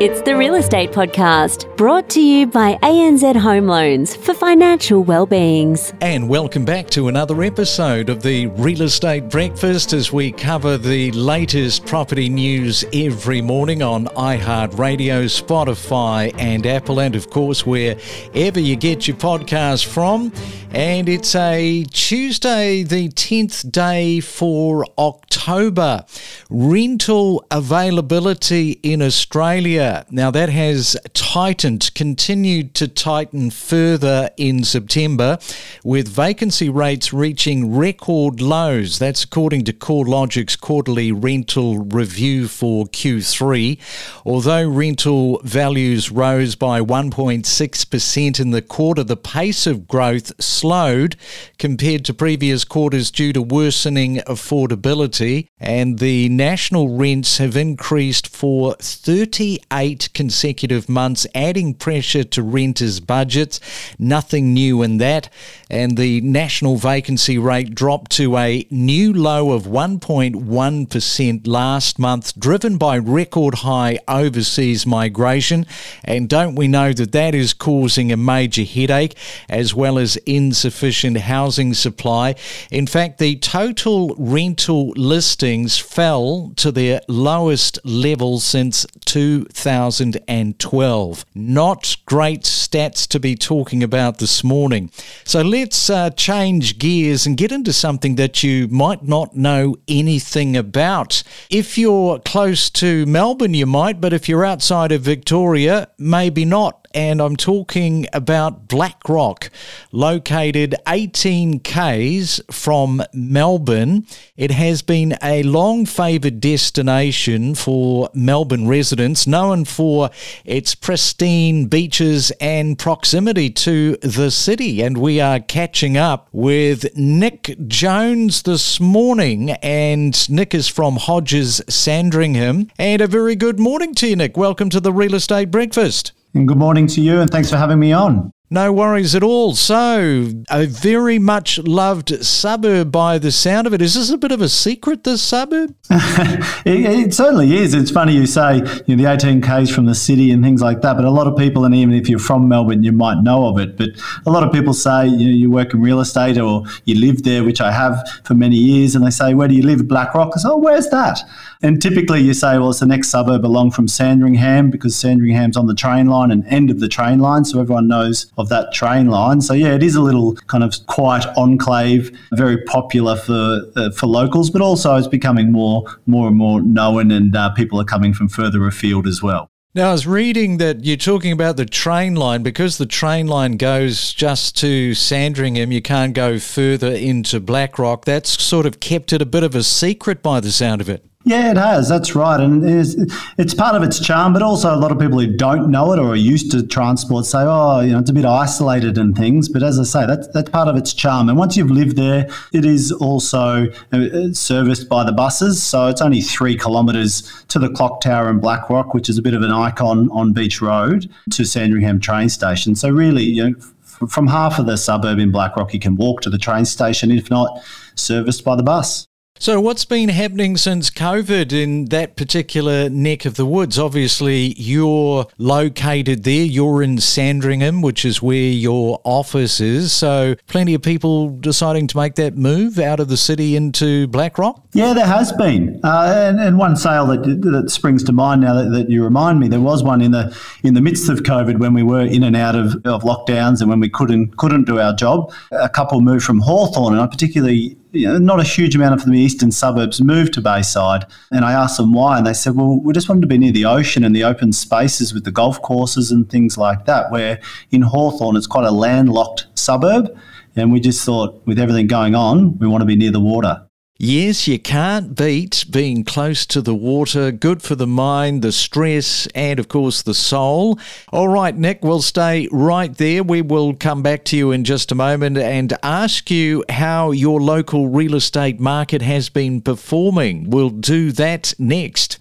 It's the Real Estate Podcast, brought to you by ANZ Home Loans for financial well-beings. And welcome back to another episode of the Real Estate Breakfast as we cover the latest property news every morning on iHeartRadio, Spotify, and Apple, and of course, wherever you get your podcast from. And it's a Tuesday, the 10th day for October. Rental availability in Australia now, that has tightened, continued to tighten further in September, with vacancy rates reaching record lows. That's according to CoreLogic's quarterly rental review for Q3. Although rental values rose by 1.6% in the quarter, the pace of growth slowed compared to previous quarters due to worsening affordability, and the national rents have increased for 38 consecutive months, adding pressure to renters' budgets. Nothing new in that. And the national vacancy rate dropped to a new low of 1.1% last month, driven by record high overseas migration. And don't we know that that is causing a major headache, as well as insufficient housing supply? In fact, the total rental listings fell to their lowest level since 2012. Not great stats to be talking about this morning. So let's uh, change gears and get into something that you might not know anything about. If you're close to Melbourne, you might, but if you're outside of Victoria, maybe not and I'm talking about Black Rock, located 18 k's from Melbourne. It has been a long favoured destination for Melbourne residents, known for its pristine beaches and proximity to the city. And we are catching up with Nick Jones this morning, and Nick is from Hodges Sandringham. And a very good morning to you, Nick. Welcome to the Real Estate Breakfast. And good morning to you, and thanks for having me on. No worries at all. So, a very much loved suburb by the sound of it. Is this a bit of a secret, this suburb? it, it, certainly is. It's funny you say you know, the 18Ks from the city and things like that, but a lot of people, and even if you're from Melbourne, you might know of it. But a lot of people say you, know, you work in real estate or you live there, which I have for many years, and they say, Where do you live? Black Rock. I say, Oh, where's that? And typically you say, Well, it's the next suburb along from Sandringham because Sandringham's on the train line and end of the train line. So everyone knows of that train line. So yeah, it is a little kind of quiet enclave, very popular for uh, for locals, but also it's becoming more more and more known, and uh, people are coming from further afield as well. Now, I was reading that you're talking about the train line because the train line goes just to Sandringham. You can't go further into Black Rock. That's sort of kept it a bit of a secret by the sound of it. Yeah, it has. That's right, and it's, it's part of its charm. But also, a lot of people who don't know it or are used to transport say, "Oh, you know, it's a bit isolated and things." But as I say, that's that's part of its charm. And once you've lived there, it is also uh, serviced by the buses. So it's only three kilometres to the clock tower in Black Rock, which is a bit of an icon on Beach Road, to Sandringham train station. So really, you know, from half of the suburb in Black Rock, you can walk to the train station. If not, serviced by the bus. So, what's been happening since COVID in that particular neck of the woods? Obviously, you're located there. You're in Sandringham, which is where your office is. So, plenty of people deciding to make that move out of the city into Black Rock? Yeah, there has been. Uh, and, and, one sale that, that springs to mind now that, that, you remind me, there was one in the in the midst of COVID when we were in and out of, of lockdowns and when we couldn't couldn't do our job. A couple moved from Hawthorn, and I particularly you know, not a huge amount of the eastern suburbs moved to Bayside. And I asked them why, and they said, well, we just wanted to be near the ocean and the open spaces with the golf courses and things like that, where in Hawthorn it's quite a landlocked suburb. And we just thought, with everything going on, we want to be near the water. Yes, you can't beat being close to the water. Good for the mind, the stress, and of course the soul. All right, Nick, we'll stay right there. We will come back to you in just a moment and ask you how your local real estate market has been performing. We'll do that next.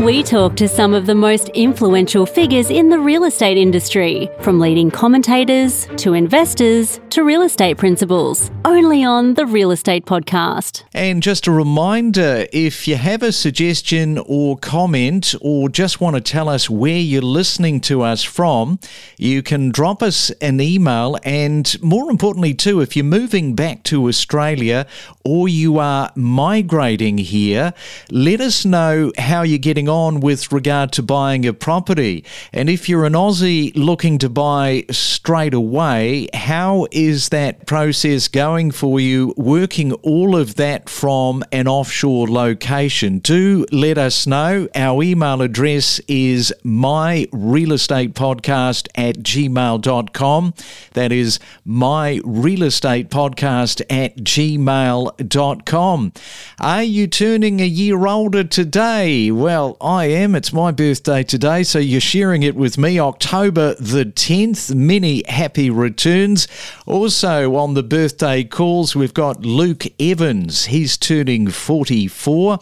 We talk to some of the most influential figures in the real estate industry, from leading commentators to investors to real estate principals, only on the Real Estate Podcast. And just a reminder if you have a suggestion or comment, or just want to tell us where you're listening to us from, you can drop us an email. And more importantly, too, if you're moving back to Australia or you are migrating here, let us know how you're getting on with regard to buying a property. And if you're an Aussie looking to buy straight away, how is that process going for you? Working all of that from an offshore location? Do let us know. Our email address is myrealestatepodcast at gmail.com. That is myrealestatepodcast at gmail.com. Are you turning a year older today? Well, I am. It's my birthday today, so you're sharing it with me. October the 10th. Many happy returns. Also on the birthday calls, we've got Luke Evans. He's turning 44.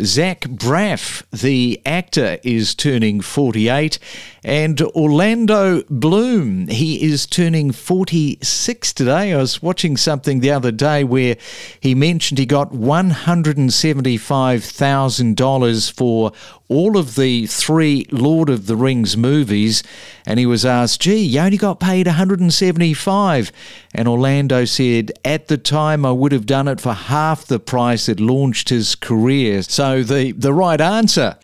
Zach Braff, the actor, is turning 48. And Orlando Bloom, he is turning 46 today. I was watching something the other day where he mentioned he got $175,000 for all of the three Lord of the Rings movies. And he was asked, gee, you only got paid 175 And Orlando said, at the time, I would have done it for half the price it launched his career. So the, the right answer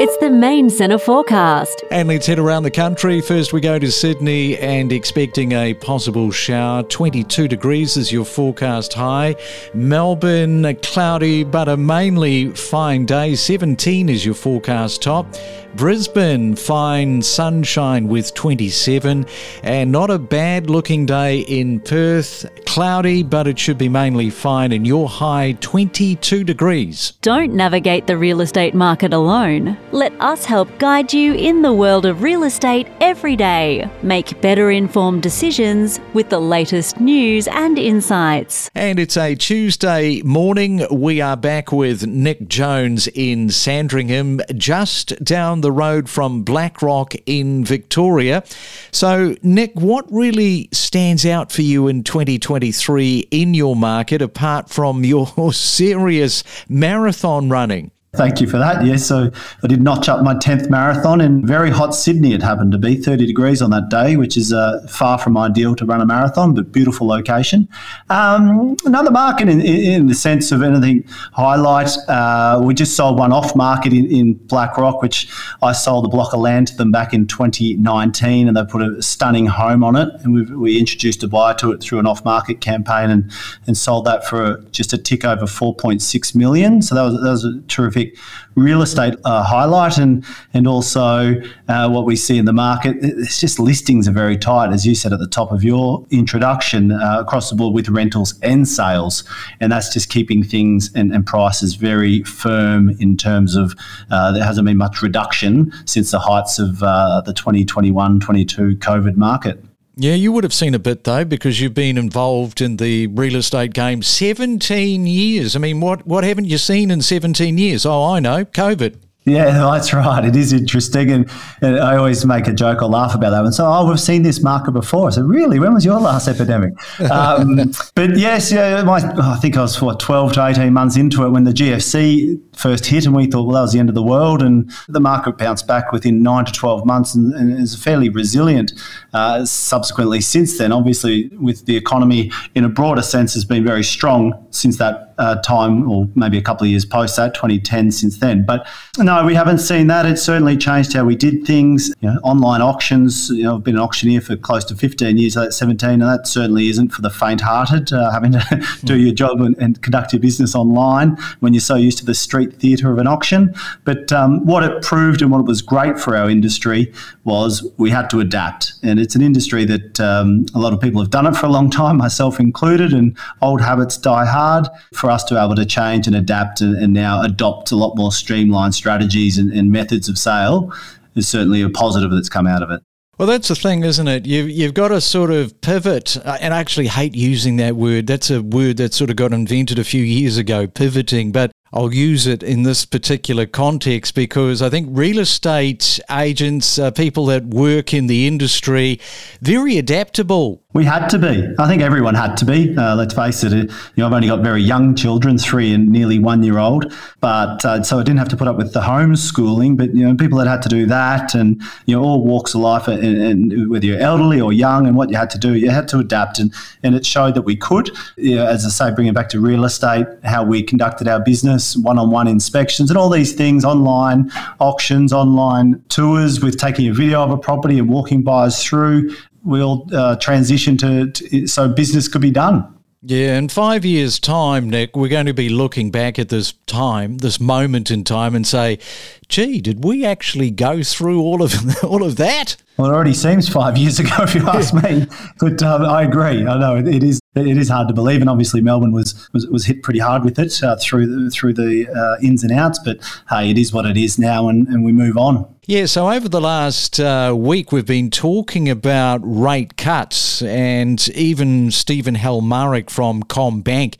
it's the main centre forecast. And let's head around the country. First, we go to Sydney and expecting a possible shower. 22 degrees is your forecast high. Melbourne, cloudy but a mainly fine day. 17 is your forecast top. Brisbane, fine sunshine with 27, and not a bad looking day in Perth. Cloudy, but it should be mainly fine, and your high 22 degrees. Don't navigate the real estate market alone. Let us help guide you in the world of real estate every day. Make better informed decisions with the latest news and insights. And it's a Tuesday morning. We are back with Nick Jones in Sandringham, just down the road from Black Rock in Victoria. So, Nick, what really stands out for you in 2023 in your market apart from your serious marathon running? Thank you for that. Yes, so I did notch up my 10th marathon in very hot Sydney. It happened to be 30 degrees on that day, which is uh, far from ideal to run a marathon, but beautiful location. Um, another market in, in, the sense of anything highlight, uh, we just sold one off market in, in Black Rock, which I sold a block of land to them back in 2019, and they put a stunning home on it. And we introduced a buyer to it through an off market campaign and, and sold that for just a tick over 4.6 million. So that was, that was a terrific specific real estate uh, highlight and and also uh, what we see in the market. It's just listings are very tight, as you said at the top of your introduction, uh, across the board with rentals and sales, and that's just keeping things and, and prices very firm in terms of uh, there hasn't been much reduction since the heights of uh, the 2021-22 COVID market. Yeah, you would have seen a bit though, because you've been involved in the real estate game 17 years. I mean, what, what haven't you seen in 17 years? Oh, I know, COVID. Yeah, that's right. It is interesting. And, and, I always make a joke or laugh about that one. So, oh, we've seen this market before. I said, really? When was your last epidemic? Um, but yes, yeah, my, I think I was, what, 12 to 18 months into it when the GFC first hit, and we thought, well, that was the end of the world. And the market bounced back within nine to 12 months and, and is fairly resilient uh, subsequently since then. Obviously, with the economy in a broader sense, has been very strong since that uh, time, or maybe a couple of years post that, 2010 since then. But no, we haven't seen that. It's certainly changed how we did things. You know, online auctions. You know, I've been an auctioneer for close to 15 years. That's 17, and that certainly isn't for the faint-hearted. Uh, having to do your job and, and, conduct your business online when you're so used to the street theatre of an auction. But um, what it proved and what was great for our industry was we had to adapt, and it's an industry that um, a lot of people have done it for a long time, myself included. And old habits die hard. For for us to be able to change and adapt and, and now adopt a lot more streamlined strategies and, and methods of sale is certainly a positive that's come out of it. Well, that's the thing, isn't it? You've, you've got to sort of pivot. Uh, and I actually hate using that word. That's a word that sort of got invented a few years ago, pivoting. But I'll use it in this particular context because I think real estate agents, uh, people that work in the industry, very adaptable. We had to be. I think everyone had to be. Uh, let's face it. You know, I've only got very young children, three and nearly one year old, but uh, so I didn't have to put up with the homeschooling. But you know, people that had to do that, and you know, all walks of life, and, and whether you're elderly or young, and what you had to do, you had to adapt, and and it showed that we could. You know, as I say, bringing back to real estate, how we conducted our business, one-on-one inspections, and all these things, online auctions, online tours, with taking a video of a property and walking buyers through we'll uh, transition to, to so business could be done. Yeah, in five years' time, Nick, we're going to be looking back at this time, this moment in time, and say, "Gee, did we actually go through all of all of that?" Well, it already seems five years ago, if you ask me. But um, I agree. I know it, it is it is hard to believe, and obviously Melbourne was was, was hit pretty hard with it uh, through the, through the uh, ins and outs. But hey, it is what it is now, and, and we move on. Yeah, so over the last uh, week, we've been talking about rate cuts, and even Stephen Halmarick from CommBank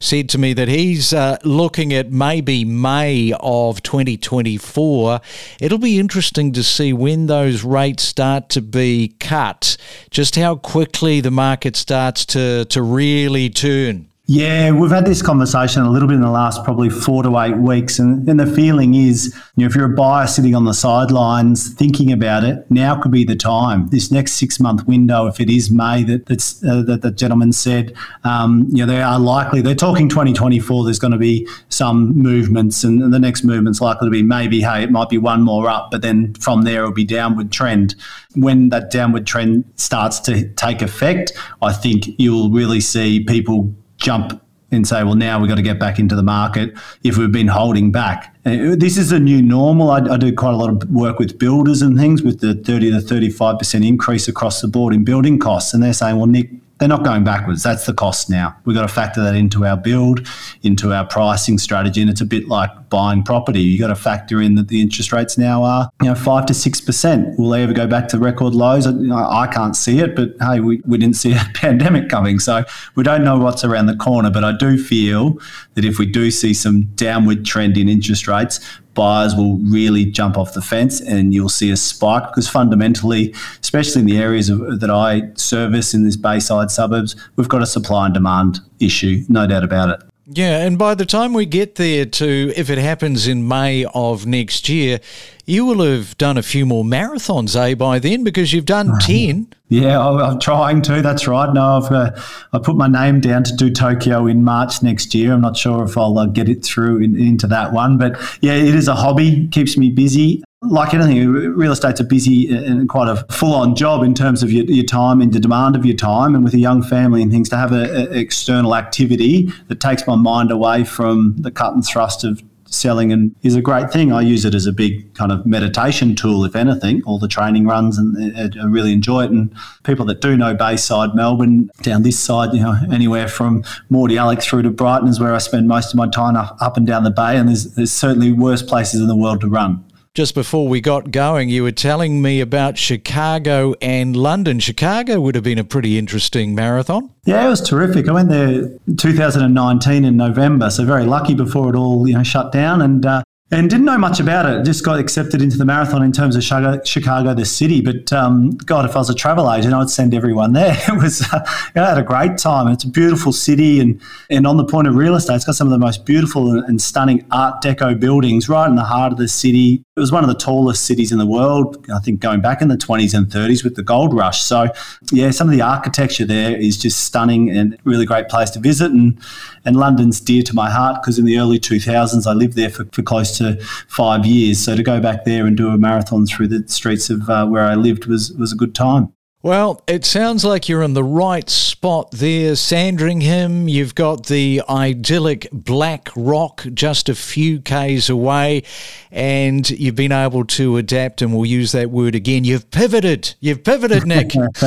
said to me that he's uh, looking at maybe May of 2024. It'll be interesting to see when those rates start to be cut, just how quickly the market starts to, to really turn. Yeah, we've had this conversation a little bit in the last probably four to eight weeks. And, and the feeling is, you know, if you're a buyer sitting on the sidelines thinking about it, now could be the time. This next six month window, if it is May that that's, uh, that the gentleman said, um, you know, they are likely, they're talking 2024, there's going to be some movements. And the next movement's likely to be maybe, hey, it might be one more up, but then from there it'll be downward trend. When that downward trend starts to take effect, I think you'll really see people jump and say, well, now we've got to get back into the market if we've been holding back. Uh, this is a new normal. I, I, do quite a lot of work with builders and things with the 30 to 35% increase across the board in building costs. And they're saying, well, Nick, they're not going backwards. That's the cost now. We've got to factor that into our build, into our pricing strategy, and it's a bit like buying property. You got to factor in that the interest rates now are you know five to six percent. Will they ever go back to record lows? I, I can't see it, but hey, we, we didn't see a pandemic coming, so we don't know what's around the corner. But I do feel that if we do see some downward trend in interest rates, buyers will really jump off the fence and you'll see a spike because fundamentally, especially in the areas of, that I service in these bayside suburbs, we've got a supply and demand issue, no doubt about it. Yeah, and by the time we get there to, if it happens in May of next year, you will have done a few more marathons, eh, by then, because you've done 10. Yeah, I'm trying to. That's right. No, I've uh, I put my name down to do Tokyo in March next year. I'm not sure if I'll uh, get it through in, into that one, but yeah, it is a hobby. Keeps me busy. Like anything, real estate's a busy and quite a full-on job in terms of your, your time and the demand of your time, and with a young family and things, to have an external activity that takes my mind away from the cut and thrust of selling and is a great thing. I use it as a big kind of meditation tool, if anything. All the training runs and I really enjoy it. And people that do know Bayside Melbourne, down this side, you know, anywhere from Mordialloc through to Brighton is where I spend most of my time up, up and down the bay. And there's, there's certainly worse places in the world to run just before we got going, you were telling me about Chicago and London. Chicago would have been a pretty interesting marathon. Yeah, it was terrific. I went there 2019 in November, so very lucky before it all you know shut down, and uh, and didn't know much about it. Just got accepted into the marathon in terms of Chicago, the city. But um, God, if I was a travel agent, I'd send everyone there. It was, uh, I had a great time. It's a beautiful city, and and on the point of real estate, it's got some of the most beautiful and stunning Art Deco buildings right in the heart of the city. It was one of the tallest cities in the world. I think going back in the 20s and 30s with the gold rush. So yeah, some of the architecture there is just stunning and really great place to visit. And and London's dear to my heart because in the early 2000s I lived there for, for close to to five years. So to go back there and do a marathon through the streets of uh, where I lived was was a good time. Well, it sounds like you're in the right spot there, Sandringham. You've got the idyllic Black Rock just a few Ks away, and you've been able to adapt, and we'll use that word again. You've pivoted. You've pivoted, Nick.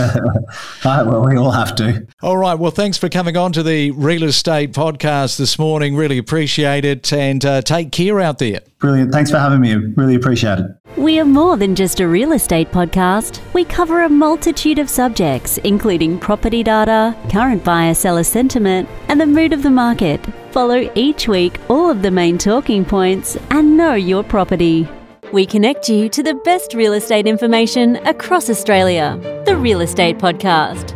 well, we all have to. All right. Well, thanks for coming on to the Real Estate Podcast this morning. Really appreciate it, and uh, take care out there. Brilliant. Thanks for having me. Really appreciate it. We are more than just a real estate podcast, we cover a multitude multitude of subjects, including property data, current buyer seller sentiment, and the mood of the market. Follow each week all of the main talking points and know your property. We connect you to the best real estate information across Australia. The Real Estate Podcast.